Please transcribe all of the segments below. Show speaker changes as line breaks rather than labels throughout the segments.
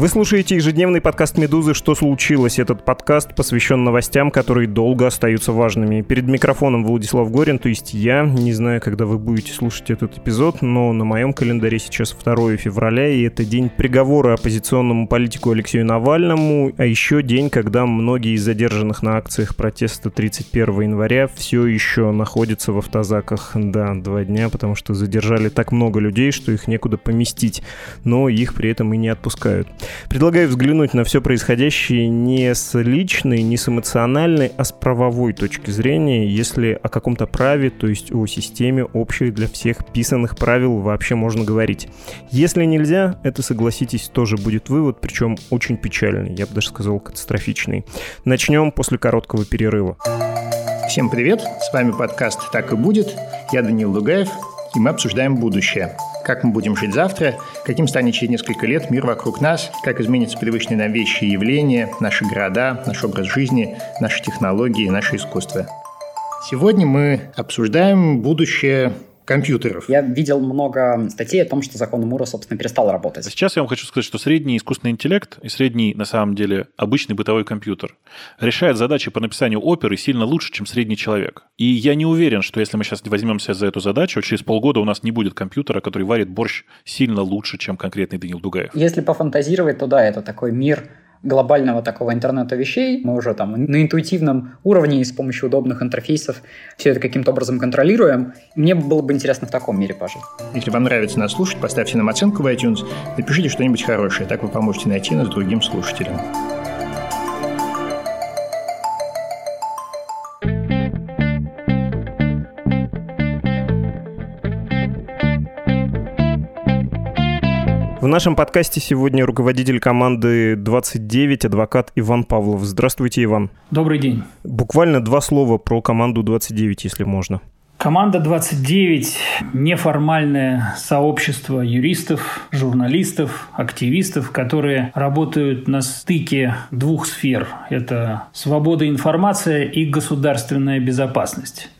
Вы слушаете ежедневный подкаст «Медузы. Что случилось?». Этот подкаст посвящен новостям, которые долго остаются важными. Перед микрофоном Владислав Горин, то есть я. Не знаю, когда вы будете слушать этот эпизод, но на моем календаре сейчас 2 февраля, и это день приговора оппозиционному политику Алексею Навальному, а еще день, когда многие из задержанных на акциях протеста 31 января все еще находятся в автозаках. Да, два дня, потому что задержали так много людей, что их некуда поместить, но их при этом и не отпускают. Предлагаю взглянуть на все происходящее не с личной, не с эмоциональной, а с правовой точки зрения, если о каком-то праве, то есть о системе общих для всех писанных правил вообще можно говорить. Если нельзя, это, согласитесь, тоже будет вывод, причем очень печальный, я бы даже сказал катастрофичный. Начнем после короткого перерыва.
Всем привет, с вами подкаст «Так и будет», я Данил Дугаев, и мы обсуждаем будущее – как мы будем жить завтра, каким станет через несколько лет мир вокруг нас, как изменятся привычные нам вещи и явления, наши города, наш образ жизни, наши технологии, наше искусство. Сегодня мы обсуждаем будущее компьютеров.
Я видел много статей о том, что закон Мура, собственно, перестал работать.
Сейчас я вам хочу сказать, что средний искусственный интеллект и средний, на самом деле, обычный бытовой компьютер решает задачи по написанию оперы сильно лучше, чем средний человек. И я не уверен, что если мы сейчас возьмемся за эту задачу, через полгода у нас не будет компьютера, который варит борщ сильно лучше, чем конкретный Данил Дугаев.
Если пофантазировать, то да, это такой мир глобального такого интернета вещей. Мы уже там на интуитивном уровне с помощью удобных интерфейсов все это каким-то образом контролируем. Мне было бы интересно в таком мире пожить.
Если вам нравится нас слушать, поставьте нам оценку в iTunes, напишите что-нибудь хорошее, так вы поможете найти нас другим слушателям.
Нашем подкасте сегодня руководитель команды 29, адвокат Иван Павлов. Здравствуйте, Иван.
Добрый день.
Буквально два слова про команду 29, если можно.
Команда 29 – неформальное сообщество юристов, журналистов, активистов, которые работают на стыке двух сфер. Это свобода информации и государственная безопасность.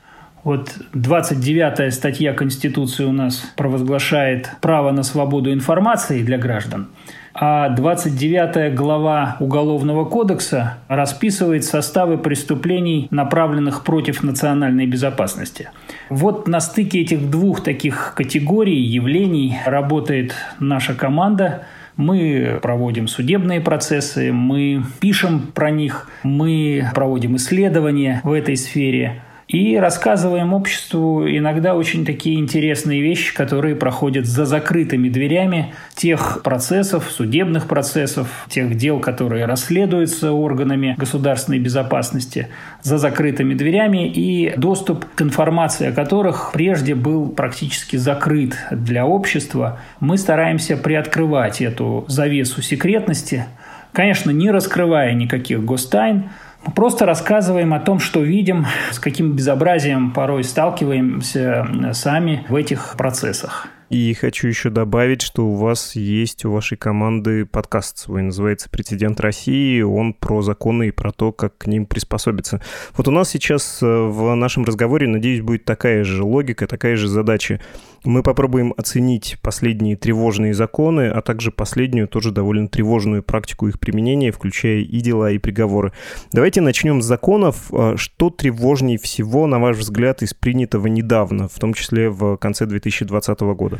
Вот 29-я статья Конституции у нас провозглашает право на свободу информации для граждан, а 29 глава Уголовного кодекса расписывает составы преступлений, направленных против национальной безопасности. Вот на стыке этих двух таких категорий, явлений работает наша команда – мы проводим судебные процессы, мы пишем про них, мы проводим исследования в этой сфере и рассказываем обществу иногда очень такие интересные вещи, которые проходят за закрытыми дверями тех процессов, судебных процессов, тех дел, которые расследуются органами государственной безопасности, за закрытыми дверями и доступ к информации, о которых прежде был практически закрыт для общества. Мы стараемся приоткрывать эту завесу секретности, конечно, не раскрывая никаких гостайн, мы просто рассказываем о том, что видим, с каким безобразием порой сталкиваемся сами в этих процессах.
И хочу еще добавить, что у вас есть у вашей команды подкаст свой, называется «Прецедент России». Он про законы и про то, как к ним приспособиться. Вот у нас сейчас э, в нашем разговоре, надеюсь, будет такая же логика, такая же задача. Мы попробуем оценить последние тревожные законы, а также последнюю, тоже довольно тревожную практику их применения, включая и дела, и приговоры. Давайте начнем с законов. Э, что тревожней всего, на ваш взгляд, из принятого недавно, в том числе в конце 2020 года?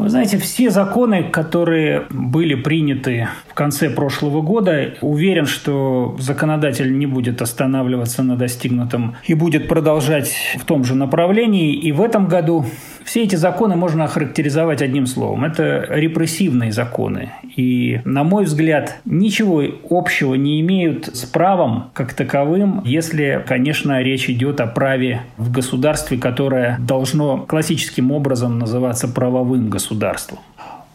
Вы знаете, все законы, которые были приняты в конце прошлого года, уверен, что законодатель не будет останавливаться на достигнутом и будет продолжать в том же направлении. И в этом году все эти законы можно охарактеризовать одним словом. Это репрессивные законы. И, на мой взгляд, ничего общего не имеют с правом как таковым, если, конечно, речь идет о праве в государстве, которое должно классическим образом называться правовым государством.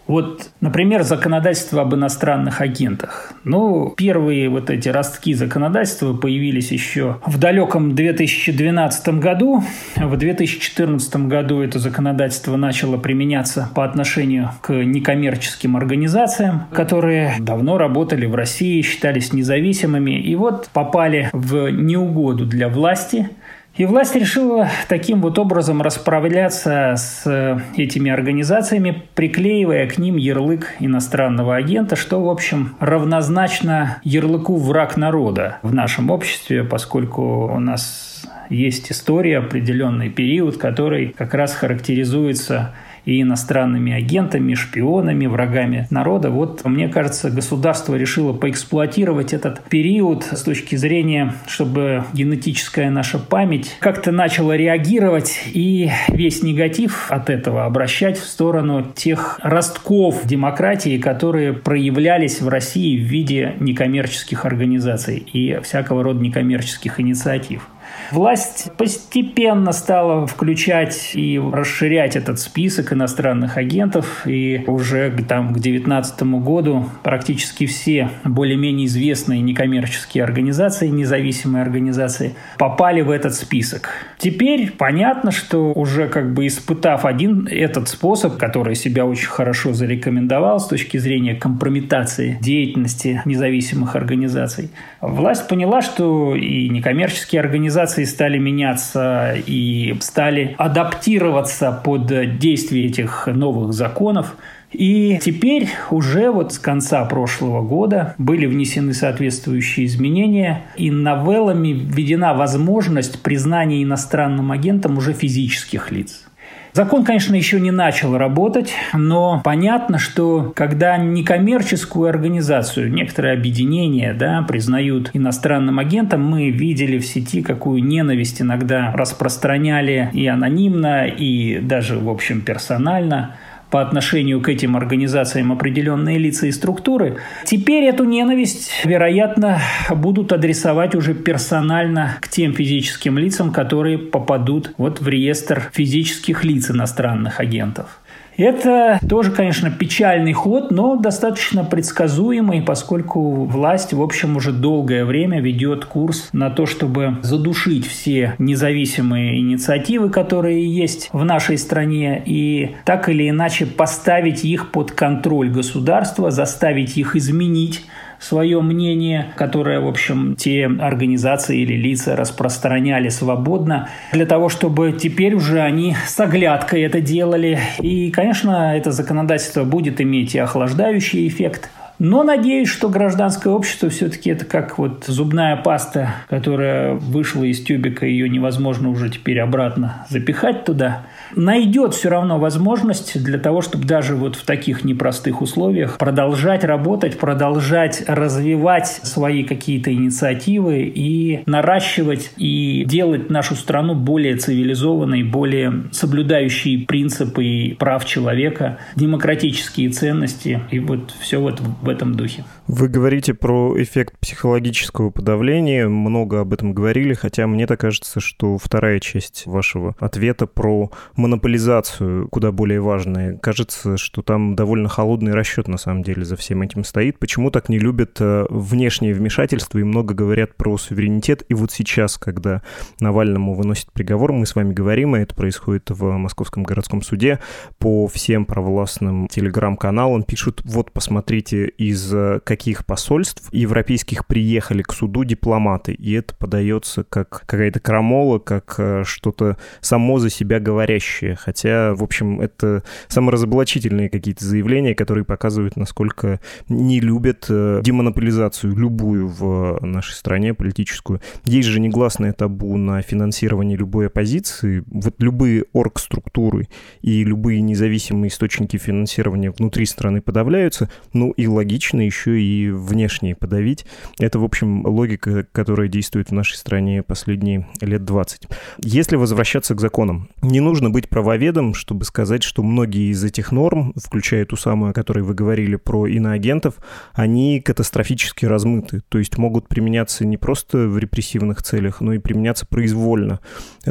Вот, например, законодательство об иностранных агентах. Ну, первые вот эти ростки законодательства появились еще в далеком 2012 году. В 2014 году это законодательство начало применяться по отношению к некоммерческим организациям, которые давно работали в России, считались независимыми и вот попали в неугоду для власти – И власть решила таким вот образом расправляться с этими организациями, приклеивая к ним ярлык иностранного агента, что, в общем, равнозначно ярлыку «враг народа» в нашем обществе, поскольку у нас есть история, определенный период, который как раз характеризуется и иностранными агентами, шпионами, врагами народа. Вот, мне кажется, государство решило поэксплуатировать этот период с точки зрения, чтобы генетическая наша память как-то начала реагировать и весь негатив от этого обращать в сторону тех ростков демократии, которые проявлялись в России в виде некоммерческих организаций и всякого рода некоммерческих инициатив. Власть постепенно стала включать и расширять этот список иностранных агентов, и уже там к 2019 году практически все более-менее известные некоммерческие организации, независимые организации попали в этот список. Теперь понятно, что уже как бы испытав один этот способ, который себя очень хорошо зарекомендовал с точки зрения компрометации деятельности независимых организаций, власть поняла, что и некоммерческие организации ситуации стали меняться и стали адаптироваться под действие этих новых законов. И теперь уже вот с конца прошлого года были внесены соответствующие изменения, и новеллами введена возможность признания иностранным агентом уже физических лиц. Закон, конечно, еще не начал работать, но понятно, что когда некоммерческую организацию, некоторые объединения да, признают иностранным агентом, мы видели в сети, какую ненависть иногда распространяли и анонимно, и даже, в общем, персонально по отношению к этим организациям определенные лица и структуры, теперь эту ненависть, вероятно, будут адресовать уже персонально к тем физическим лицам, которые попадут вот в реестр физических лиц иностранных агентов. Это тоже, конечно, печальный ход, но достаточно предсказуемый, поскольку власть, в общем, уже долгое время ведет курс на то, чтобы задушить все независимые инициативы, которые есть в нашей стране, и так или иначе поставить их под контроль государства, заставить их изменить свое мнение, которое, в общем, те организации или лица распространяли свободно, для того, чтобы теперь уже они с оглядкой это делали. И, конечно, это законодательство будет иметь и охлаждающий эффект, но надеюсь, что гражданское общество все-таки это как вот зубная паста, которая вышла из тюбика, ее невозможно уже теперь обратно запихать туда найдет все равно возможность для того, чтобы даже вот в таких непростых условиях продолжать работать, продолжать развивать свои какие-то инициативы и наращивать и делать нашу страну более цивилизованной, более соблюдающей принципы прав человека, демократические ценности и вот все вот в этом духе.
Вы говорите про эффект психологического подавления, много об этом говорили, хотя мне так кажется, что вторая часть вашего ответа про монополизацию куда более важная. Кажется, что там довольно холодный расчет на самом деле за всем этим стоит. Почему так не любят э, внешнее вмешательство и много говорят про суверенитет? И вот сейчас, когда Навальному выносит приговор, мы с вами говорим, и это происходит в Московском городском суде, по всем провластным телеграм-каналам пишут, вот посмотрите, из э, каких посольств европейских приехали к суду дипломаты, и это подается как какая-то крамола, как э, что-то само за себя говорящее будущее. Хотя, в общем, это саморазоблачительные какие-то заявления, которые показывают, насколько не любят э, демонополизацию любую в нашей стране политическую. Есть же негласное табу на финансирование любой оппозиции. Вот любые оргструктуры и любые независимые источники финансирования внутри страны подавляются. Ну и логично еще и внешние подавить. Это, в общем, логика, которая действует в нашей стране последние лет 20. Если возвращаться к законам, не нужно быть правоведом, чтобы сказать, что многие из этих норм, включая ту самую, о которой вы говорили про иноагентов, они катастрофически размыты, то есть могут применяться не просто в репрессивных целях, но и применяться произвольно,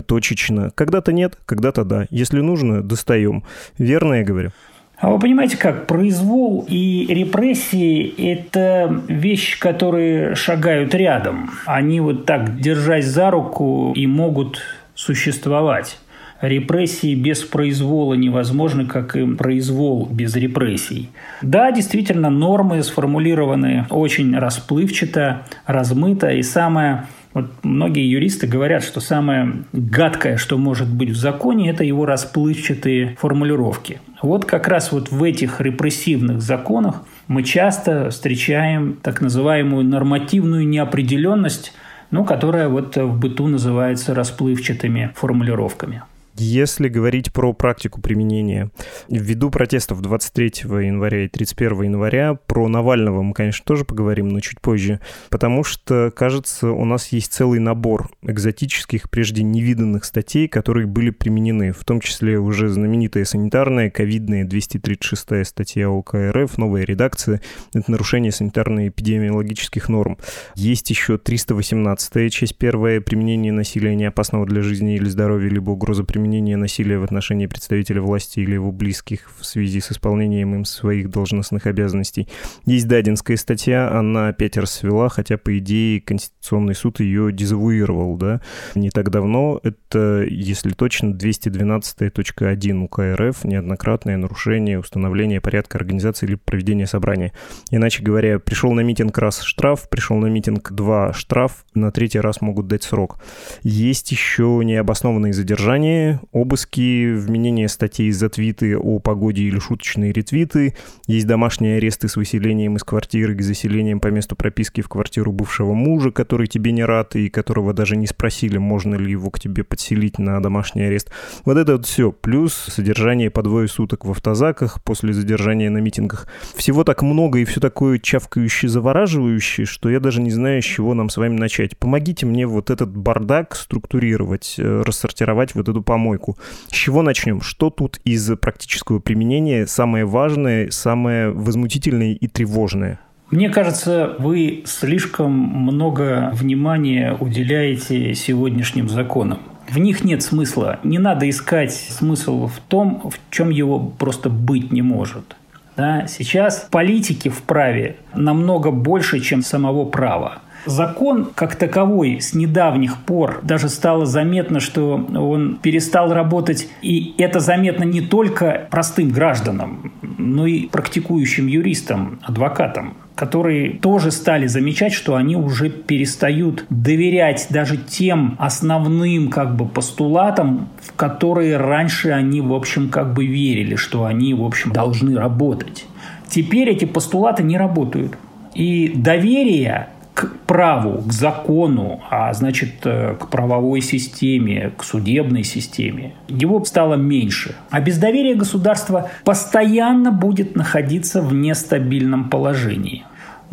точечно. Когда-то нет, когда-то да. Если нужно, достаем. Верно я говорю?
А вы понимаете как? Произвол и репрессии – это вещи, которые шагают рядом. Они вот так, держась за руку, и могут существовать репрессии без произвола невозможны, как и произвол без репрессий. Да, действительно, нормы сформулированы очень расплывчато, размыто, и самое Вот многие юристы говорят, что самое гадкое, что может быть в законе, это его расплывчатые формулировки. Вот как раз вот в этих репрессивных законах мы часто встречаем так называемую нормативную неопределенность, ну, которая вот в быту называется расплывчатыми формулировками.
Если говорить про практику применения, ввиду протестов 23 января и 31 января, про Навального мы, конечно, тоже поговорим, но чуть позже, потому что, кажется, у нас есть целый набор экзотических, прежде невиданных статей, которые были применены, в том числе уже знаменитая санитарная, ковидная 236 статья УК РФ, новая редакция, это нарушение санитарно-эпидемиологических норм. Есть еще 318 часть первая, применение насилия неопасного для жизни или здоровья, либо угроза применения применение насилия в отношении представителя власти или его близких в связи с исполнением им своих должностных обязанностей. Есть Дадинская статья, она опять расцвела, хотя, по идее, Конституционный суд ее дезавуировал, да, не так давно. Это, если точно, 212.1 УК РФ, неоднократное нарушение установления порядка организации или проведения собрания. Иначе говоря, пришел на митинг раз штраф, пришел на митинг два штраф, на третий раз могут дать срок. Есть еще необоснованные задержания, обыски, вменение статей за твиты о погоде или шуточные ретвиты, есть домашние аресты с выселением из квартиры к заселением по месту прописки в квартиру бывшего мужа, который тебе не рад и которого даже не спросили, можно ли его к тебе подселить на домашний арест. Вот это вот все. Плюс содержание по двое суток в автозаках после задержания на митингах. Всего так много и все такое чавкающее, завораживающее, что я даже не знаю, с чего нам с вами начать. Помогите мне вот этот бардак структурировать, э, рассортировать вот эту помощь помойку. С чего начнем? Что тут из практического применения самое важное, самое возмутительное и тревожное?
Мне кажется, вы слишком много внимания уделяете сегодняшним законам. В них нет смысла. Не надо искать смысл в том, в чем его просто быть не может. Да? Сейчас политики в праве намного больше, чем самого права. Закон как таковой с недавних пор даже стало заметно, что он перестал работать, и это заметно не только простым гражданам, но и практикующим юристам, адвокатам которые тоже стали замечать, что они уже перестают доверять даже тем основным как бы постулатам, в которые раньше они, в общем, как бы верили, что они, в общем, должны работать. Теперь эти постулаты не работают. И доверие к праву, к закону, а значит э, к правовой системе, к судебной системе, его стало меньше. А без доверия государство постоянно будет находиться в нестабильном положении.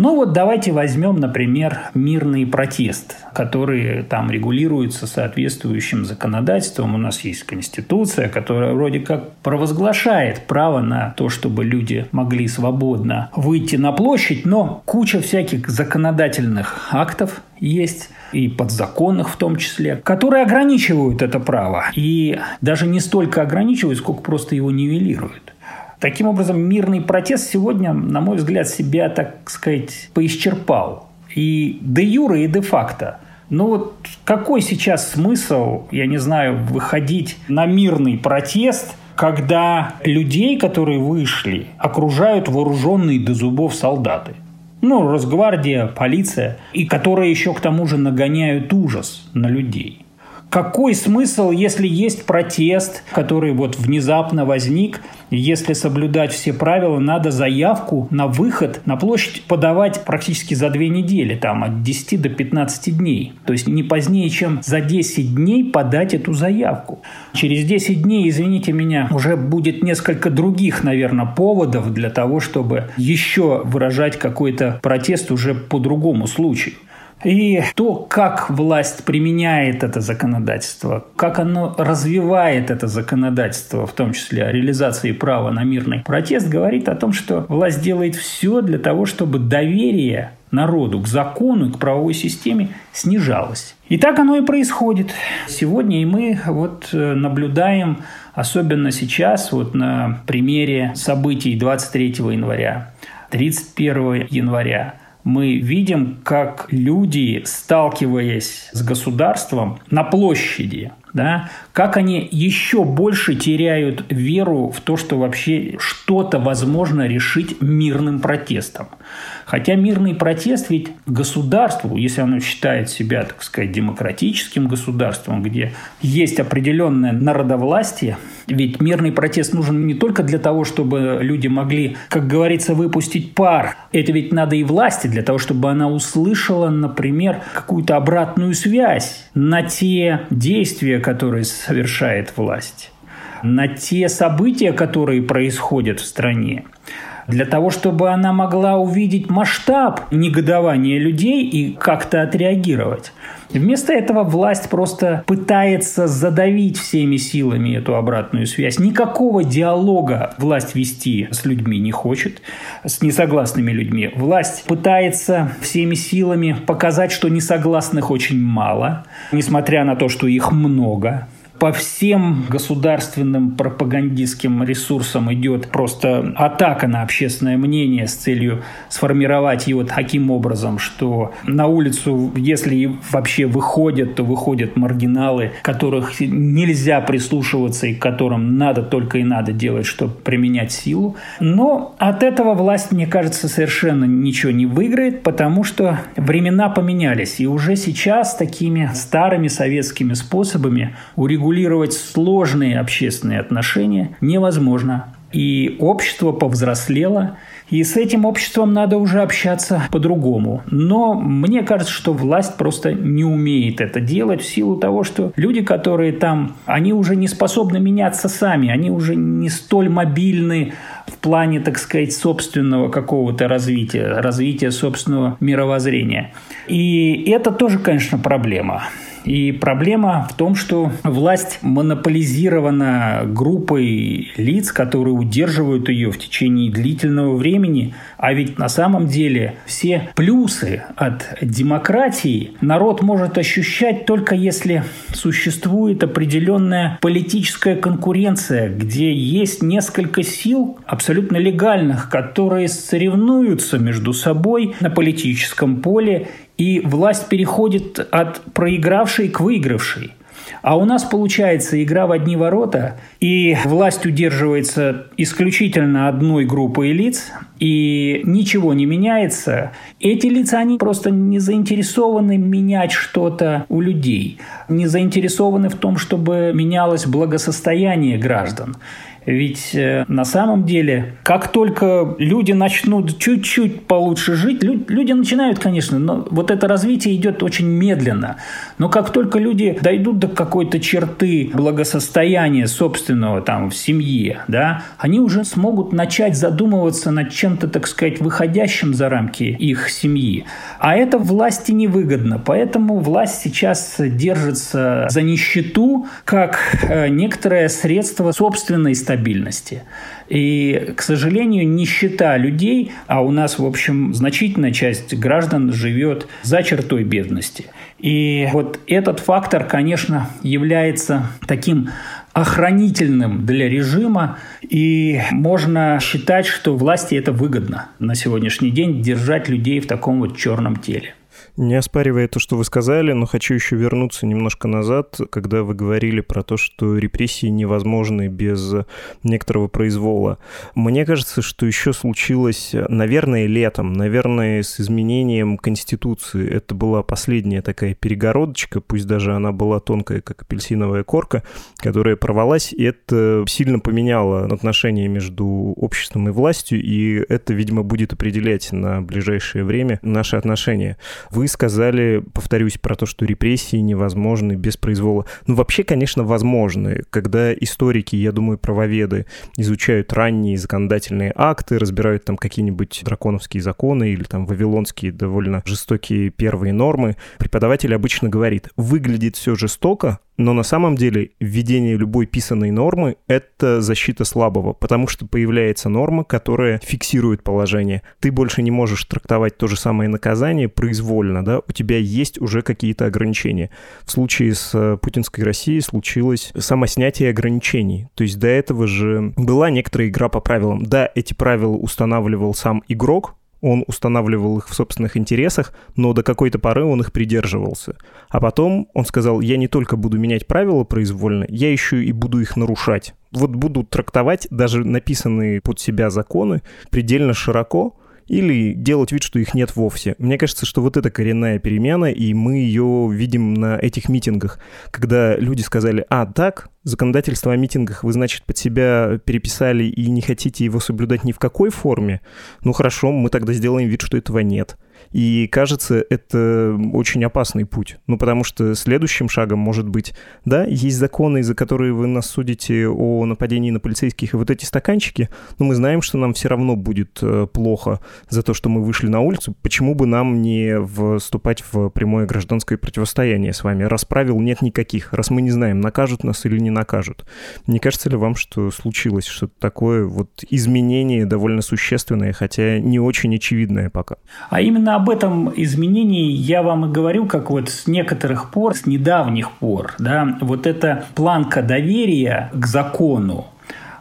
Ну вот давайте возьмем, например, мирный протест, который там регулируется соответствующим законодательством. У нас есть Конституция, которая вроде как провозглашает право на то, чтобы люди могли свободно выйти на площадь, но куча всяких законодательных актов есть, и подзаконных в том числе, которые ограничивают это право. И даже не столько ограничивают, сколько просто его нивелируют. Таким образом, мирный протест сегодня, на мой взгляд, себя, так сказать, поисчерпал. И де юре, и де факто. Ну вот какой сейчас смысл, я не знаю, выходить на мирный протест, когда людей, которые вышли, окружают вооруженные до зубов солдаты? Ну, Росгвардия, полиция, и которые еще к тому же нагоняют ужас на людей. Какой смысл, если есть протест, который вот внезапно возник, если соблюдать все правила, надо заявку на выход на площадь подавать практически за две недели, там от 10 до 15 дней. То есть не позднее, чем за 10 дней подать эту заявку. Через 10 дней, извините меня, уже будет несколько других, наверное, поводов для того, чтобы еще выражать какой-то протест уже по другому случаю. И то, как власть применяет это законодательство, как оно развивает это законодательство, в том числе о реализации права на мирный протест, говорит о том, что власть делает все для того, чтобы доверие народу к закону и к правовой системе снижалось. И так оно и происходит. Сегодня и мы вот э, наблюдаем, особенно сейчас, вот на примере событий 23 января, 31 января, мы видим, как люди, сталкиваясь с государством на площади, да, как они еще больше теряют веру в то, что вообще что-то возможно решить мирным протестом. Хотя мирный протест ведь государству, если оно считает себя, так сказать, демократическим государством, где есть определенное народовластие, ведь мирный протест нужен не только для того, чтобы люди могли, как говорится, выпустить пар. Это ведь надо и власти для того, чтобы она услышала, например, какую-то обратную связь на те действия, которые совершает власть на те события, которые происходят в стране для того, чтобы она могла увидеть масштаб негодования людей и как-то отреагировать. Вместо этого власть просто пытается задавить всеми силами эту обратную связь. Никакого диалога власть вести с людьми не хочет, с несогласными людьми. Власть пытается всеми силами показать, что несогласных очень мало, несмотря на то, что их много по всем государственным пропагандистским ресурсам идет просто атака на общественное мнение с целью сформировать его таким образом, что на улицу, если вообще выходят, то выходят маргиналы, которых нельзя прислушиваться и которым надо только и надо делать, чтобы применять силу. Но от этого власть, мне кажется, совершенно ничего не выиграет, потому что времена поменялись. И уже сейчас такими старыми советскими способами урегулировать урегулировать сложные общественные отношения невозможно. И общество повзрослело, и с этим обществом надо уже общаться по-другому. Но мне кажется, что власть просто не умеет это делать в силу того, что люди, которые там, они уже не способны меняться сами, они уже не столь мобильны в плане, так сказать, собственного какого-то развития, развития собственного мировоззрения. И это тоже, конечно, проблема. И проблема в том, что власть монополизирована группой лиц, которые удерживают ее в течение длительного времени. А ведь на самом деле все плюсы от демократии народ может ощущать только если существует определенная политическая конкуренция, где есть несколько сил абсолютно легальных, которые соревнуются между собой на политическом поле и власть переходит от проигравшей к выигравшей. А у нас получается игра в одни ворота, и власть удерживается исключительно одной группой лиц, и ничего не меняется. Эти лица, они просто не заинтересованы менять что-то у людей, не заинтересованы в том, чтобы менялось благосостояние граждан. Ведь э, на самом деле, как только люди начнут чуть-чуть получше жить, люди начинают, конечно, но вот это развитие идет очень медленно. Но как только люди дойдут до какой-то черты благосостояния собственного там в семье, да, они уже смогут начать задумываться над чем-то, так сказать, выходящим за рамки их семьи. А это власти невыгодно. Поэтому власть сейчас держится за нищету как э, некоторое средство собственной стабильности стабильности. И, к сожалению, нищета людей, а у нас, в общем, значительная часть граждан живет за чертой бедности. И вот этот фактор, конечно, является таким охранительным для режима, и можно считать, что власти это выгодно на сегодняшний день держать людей в таком вот черном теле.
Не оспаривая то, что вы сказали, но хочу еще вернуться немножко назад, когда вы говорили про то, что репрессии невозможны без некоторого произвола. Мне кажется, что еще случилось, наверное, летом, наверное, с изменением Конституции. Это была последняя такая перегородочка, пусть даже она была тонкая, как апельсиновая корка, которая порвалась, и это сильно поменяло отношения между обществом и властью, и это, видимо, будет определять на ближайшее время наши отношения. Вы сказали, повторюсь, про то, что репрессии невозможны без произвола. Ну, вообще, конечно, возможны. Когда историки, я думаю, правоведы изучают ранние законодательные акты, разбирают там какие-нибудь драконовские законы или там вавилонские довольно жестокие первые нормы, преподаватель обычно говорит, выглядит все жестоко, но на самом деле введение любой писанной нормы — это защита слабого, потому что появляется норма, которая фиксирует положение. Ты больше не можешь трактовать то же самое наказание произвольно, да, у тебя есть уже какие-то ограничения. В случае с э, путинской Россией случилось самоснятие ограничений. То есть до этого же была некоторая игра по правилам. Да, эти правила устанавливал сам игрок, он устанавливал их в собственных интересах, но до какой-то поры он их придерживался. А потом он сказал, я не только буду менять правила произвольно, я еще и буду их нарушать. Вот буду трактовать даже написанные под себя законы предельно широко, или делать вид, что их нет вовсе. Мне кажется, что вот это коренная перемена, и мы ее видим на этих митингах, когда люди сказали, а, так, законодательство о митингах вы, значит, под себя переписали и не хотите его соблюдать ни в какой форме, ну хорошо, мы тогда сделаем вид, что этого нет. И кажется, это очень опасный путь. Ну, потому что следующим шагом может быть, да, есть законы, за которые вы нас судите о нападении на полицейских, и вот эти стаканчики, но мы знаем, что нам все равно будет э, плохо за то, что мы вышли на улицу. Почему бы нам не вступать в прямое гражданское противостояние с вами? Раз правил нет никаких, раз мы не знаем, накажут нас или не накажут. Не кажется ли вам, что случилось что-то такое вот изменение довольно существенное, хотя не очень очевидное пока?
А именно об этом изменении я вам и говорю, как вот с некоторых пор, с недавних пор, да, вот эта планка доверия к закону,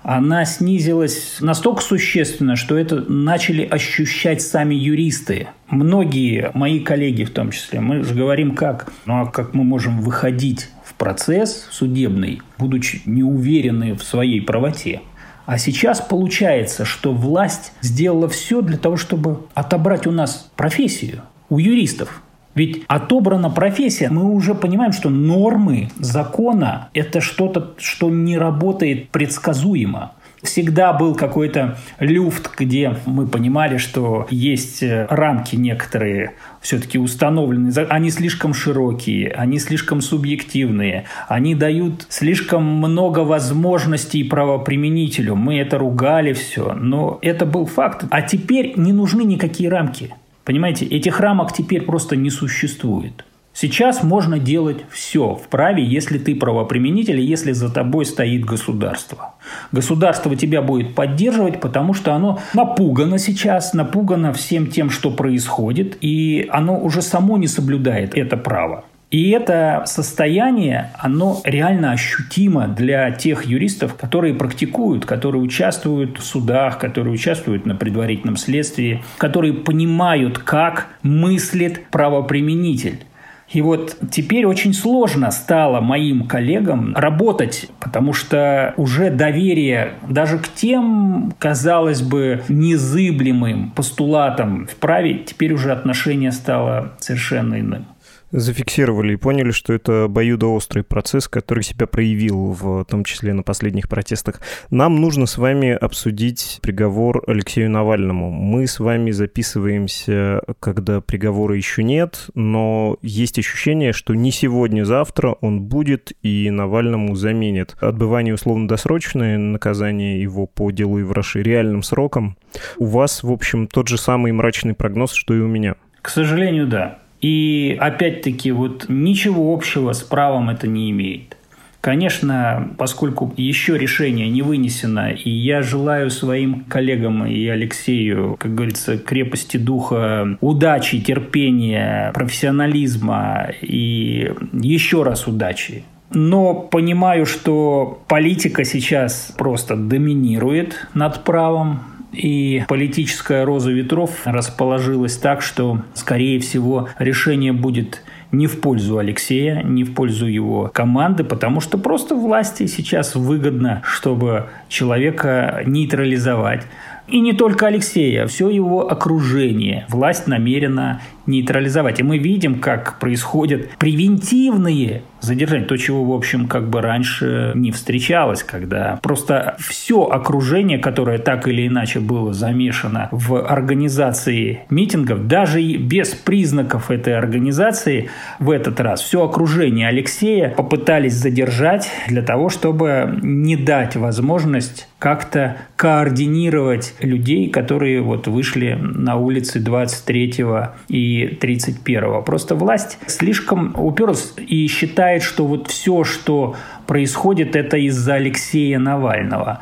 она снизилась настолько существенно, что это начали ощущать сами юристы. Многие мои коллеги в том числе, мы же говорим как, ну а как мы можем выходить процесс судебный, будучи неуверены в своей правоте. А сейчас получается, что власть сделала все для того, чтобы отобрать у нас профессию, у юристов. Ведь отобрана профессия, мы уже понимаем, что нормы закона – это что-то, что не работает предсказуемо. Всегда был какой-то люфт, где мы понимали, что есть э, рамки некоторые все-таки установлены. Они слишком широкие, они слишком субъективные, они дают слишком много возможностей правоприменителю. Мы это ругали все, но это был факт. А теперь не нужны никакие рамки. Понимаете, этих рамок теперь просто не существует. Сейчас можно делать все в праве, если ты правоприменитель, если за тобой стоит государство. Государство тебя будет поддерживать, потому что оно напугано сейчас, напугано всем тем, что происходит, и оно уже само не соблюдает это право. И это состояние, оно реально ощутимо для тех юристов, которые практикуют, которые участвуют в судах, которые участвуют на предварительном следствии, которые понимают, как мыслит правоприменитель. И вот теперь очень сложно стало моим коллегам работать, потому что уже доверие даже к тем, казалось бы, незыблемым постулатам в праве, теперь уже отношение стало совершенно иным
зафиксировали и поняли, что это обоюдоострый процесс, который себя проявил в том числе на последних протестах. Нам нужно с вами обсудить приговор Алексею Навальному. Мы с вами записываемся, когда приговора еще нет, но есть ощущение, что не сегодня-завтра он будет и Навальному заменит отбывание условно-досрочное наказание его по делу Ивраши реальным сроком. У вас, в общем, тот же самый мрачный прогноз, что и у меня.
К сожалению, да. И опять-таки вот ничего общего с правом это не имеет. Конечно, поскольку еще решение не вынесено, и я желаю своим коллегам и Алексею, как говорится, крепости духа, удачи, терпения, профессионализма и еще раз удачи. Но понимаю, что политика сейчас просто доминирует над правом, и политическая роза ветров расположилась так, что, скорее всего, решение будет не в пользу Алексея, не в пользу его команды, потому что просто власти сейчас выгодно, чтобы человека нейтрализовать. И не только Алексея, а все его окружение. Власть намерена нейтрализовать. И мы видим, как происходят превентивные задержания. То, чего, в общем, как бы раньше не встречалось, когда просто все окружение, которое так или иначе было замешано в организации митингов, даже без признаков этой организации в этот раз, все окружение Алексея попытались задержать для того, чтобы не дать возможность как-то координировать людей, которые вот вышли на улицы 23 и 31-го. Просто власть слишком уперлась и считает, что вот все, что происходит, это из-за Алексея Навального.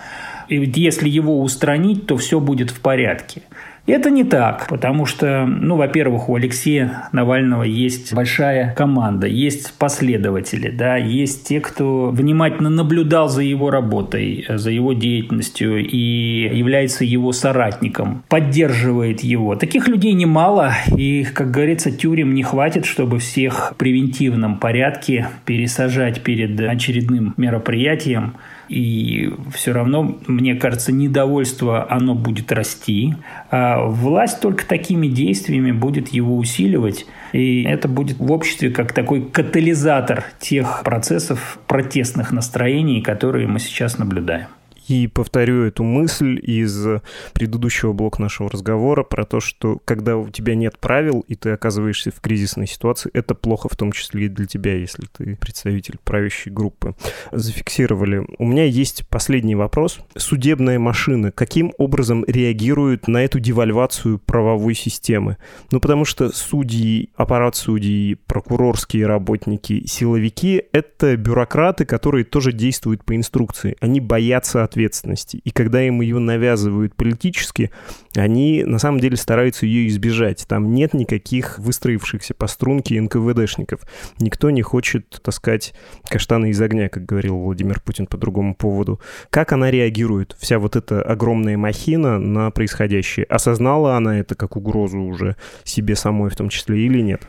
И если его устранить, то все будет в порядке. Это не так, потому что, ну, во-первых, у Алексея Навального есть большая команда, есть последователи, да, есть те, кто внимательно наблюдал за его работой, за его деятельностью и является его соратником, поддерживает его. Таких людей немало, и, как говорится, тюрем не хватит, чтобы всех в превентивном порядке пересажать перед очередным мероприятием. И все равно, мне кажется, недовольство, оно будет расти. А власть только такими действиями будет его усиливать. И это будет в обществе как такой катализатор тех процессов протестных настроений, которые мы сейчас наблюдаем.
И повторю эту мысль из предыдущего блока нашего разговора про то, что когда у тебя нет правил, и ты оказываешься в кризисной ситуации, это плохо в том числе и для тебя, если ты представитель правящей группы. Зафиксировали. У меня есть последний вопрос. Судебная машина каким образом реагирует на эту девальвацию правовой системы? Ну, потому что судьи, аппарат судей, прокурорские работники, силовики — это бюрократы, которые тоже действуют по инструкции. Они боятся от ответственности. И когда им ее навязывают политически, они на самом деле стараются ее избежать. Там нет никаких выстроившихся по струнке НКВДшников. Никто не хочет таскать каштаны из огня, как говорил Владимир Путин по другому поводу. Как она реагирует, вся вот эта огромная махина на происходящее? Осознала она это как угрозу уже себе самой в том числе или нет?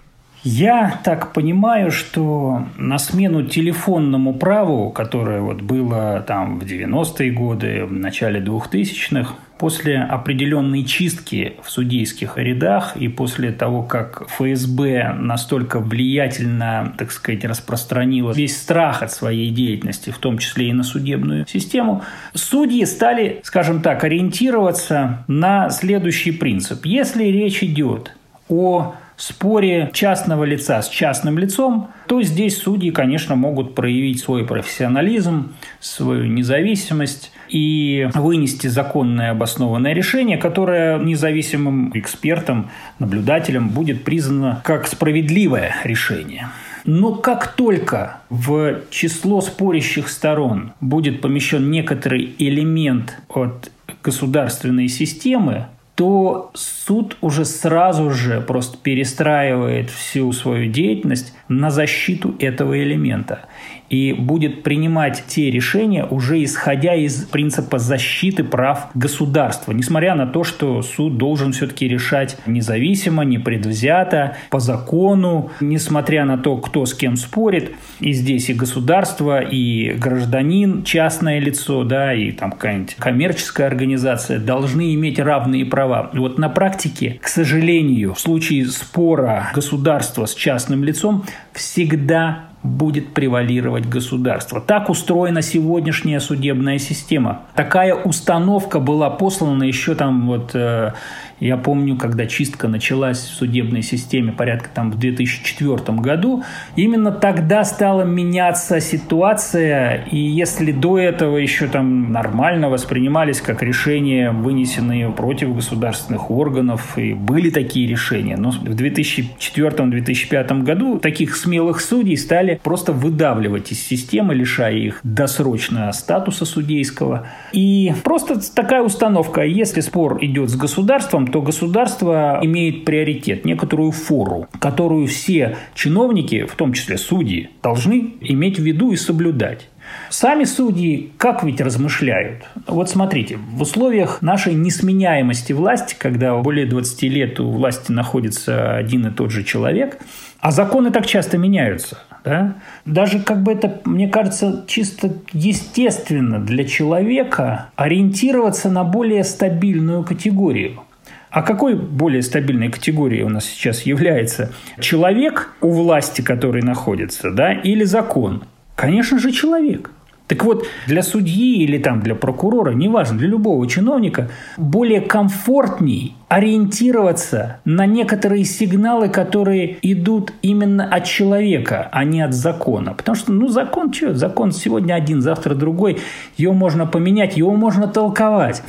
Я так понимаю, что на смену телефонному праву, которое вот было там в 90-е годы, в начале 2000-х, после определенной чистки в судейских рядах и после того, как ФСБ настолько влиятельно, так сказать, распространила весь страх от своей деятельности, в том числе и на судебную систему, судьи стали, скажем так, ориентироваться на следующий принцип. Если речь идет о споре частного лица с частным лицом, то здесь судьи, конечно, могут проявить свой профессионализм, свою независимость и вынести законное обоснованное решение, которое независимым экспертом, наблюдателем будет признано как справедливое решение. Но как только в число спорящих сторон будет помещен некоторый элемент от государственной системы, то суд уже сразу же просто перестраивает всю свою деятельность на защиту этого элемента и будет принимать те решения уже исходя из принципа защиты прав государства, несмотря на то, что суд должен все-таки решать независимо, непредвзято, по закону, несмотря на то, кто с кем спорит. И здесь и государство, и гражданин, частное лицо, да, и там какая-нибудь коммерческая организация должны иметь равные права. Вот на практике, к сожалению, в случае спора государства с частным лицом всегда будет превалировать государство. Так устроена сегодняшняя судебная система. Такая установка была послана еще там вот э, я помню, когда чистка началась в судебной системе порядка там в 2004 году, именно тогда стала меняться ситуация, и если до этого еще там нормально воспринимались как решения, вынесенные против государственных органов, и были такие решения, но в 2004-2005 году таких смелых судей стали просто выдавливать из системы, лишая их досрочно статуса судейского. И просто такая установка, если спор идет с государством, то государство имеет приоритет, некоторую фору, которую все чиновники, в том числе судьи, должны иметь в виду и соблюдать. Сами судьи как ведь размышляют? Вот смотрите, в условиях нашей несменяемости власти, когда более 20 лет у власти находится один и тот же человек, а законы так часто меняются, да? Даже как бы это, мне кажется, чисто естественно для человека ориентироваться на более стабильную категорию. А какой более стабильной категорией у нас сейчас является человек у власти, который находится, да, или закон? Конечно же, человек. Так вот, для судьи или там для прокурора, неважно, для любого чиновника, более комфортней ориентироваться на некоторые сигналы, которые идут именно от человека, а не от закона. Потому что, ну, закон что? Закон сегодня один, завтра другой. Его можно поменять, его можно толковать.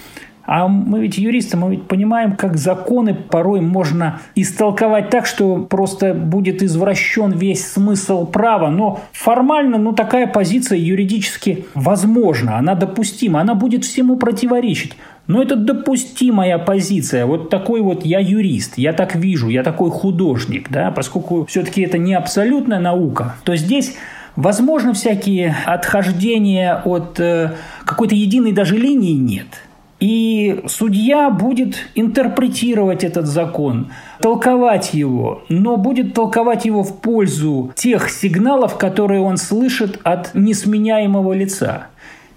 А мы ведь юристы, мы ведь понимаем, как законы порой можно истолковать так, что просто будет извращен весь смысл права. Но формально, ну, такая позиция юридически возможна, она допустима, она будет всему противоречить. Но это допустимая позиция. Вот такой вот я юрист, я так вижу, я такой художник, да, поскольку все-таки это не абсолютная наука, то здесь Возможно, всякие отхождения от э, какой-то единой даже линии нет. И судья будет интерпретировать этот закон, толковать его, но будет толковать его в пользу тех сигналов, которые он слышит от несменяемого лица.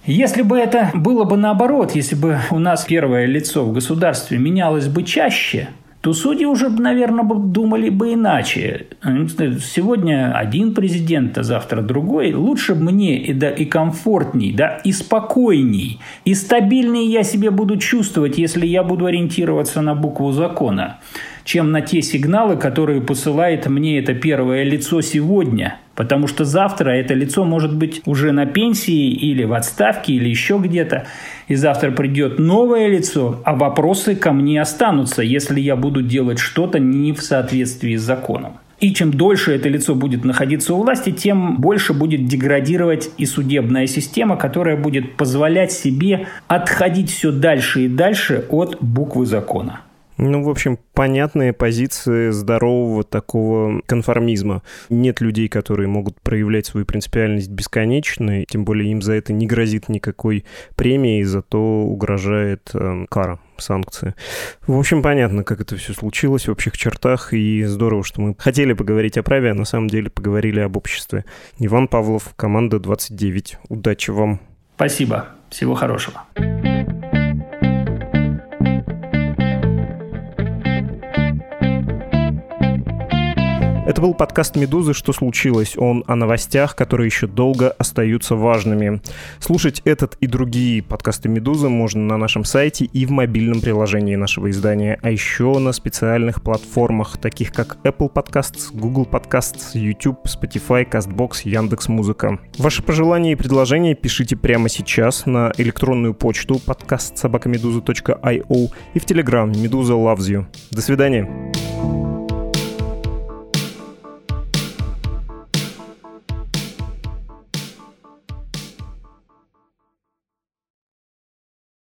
Если бы это было бы наоборот, если бы у нас первое лицо в государстве менялось бы чаще – то судьи уже, наверное, думали бы иначе. Сегодня один президент, а завтра другой. Лучше мне и, да, и комфортней, да, и спокойней, и стабильнее я себе буду чувствовать, если я буду ориентироваться на букву закона, чем на те сигналы, которые посылает мне это первое лицо сегодня – Потому что завтра это лицо может быть уже на пенсии или в отставке, или еще где-то. И завтра придет новое лицо, а вопросы ко мне останутся, если я буду делать что-то не в соответствии с законом. И чем дольше это лицо будет находиться у власти, тем больше будет деградировать и судебная система, которая будет позволять себе отходить все дальше и дальше от буквы закона.
Ну, в общем, понятные позиции здорового такого конформизма. Нет людей, которые могут проявлять свою принципиальность бесконечно, тем более им за это не грозит никакой премии, зато угрожает э, кара санкции. В общем, понятно, как это все случилось в общих чертах, и здорово, что мы хотели поговорить о праве, а на самом деле поговорили об обществе. Иван Павлов, команда 29. Удачи вам.
Спасибо. Всего хорошего.
Это был подкаст «Медузы. Что случилось?». Он о новостях, которые еще долго остаются важными. Слушать этот и другие подкасты «Медузы» можно на нашем сайте и в мобильном приложении нашего издания, а еще на специальных платформах, таких как Apple Podcasts, Google Podcasts, YouTube, Spotify, CastBox, Яндекс.Музыка. Ваши пожелания и предложения пишите прямо сейчас на электронную почту подкаст собакамедуза.io и в Telegram «Медуза loves you». До свидания.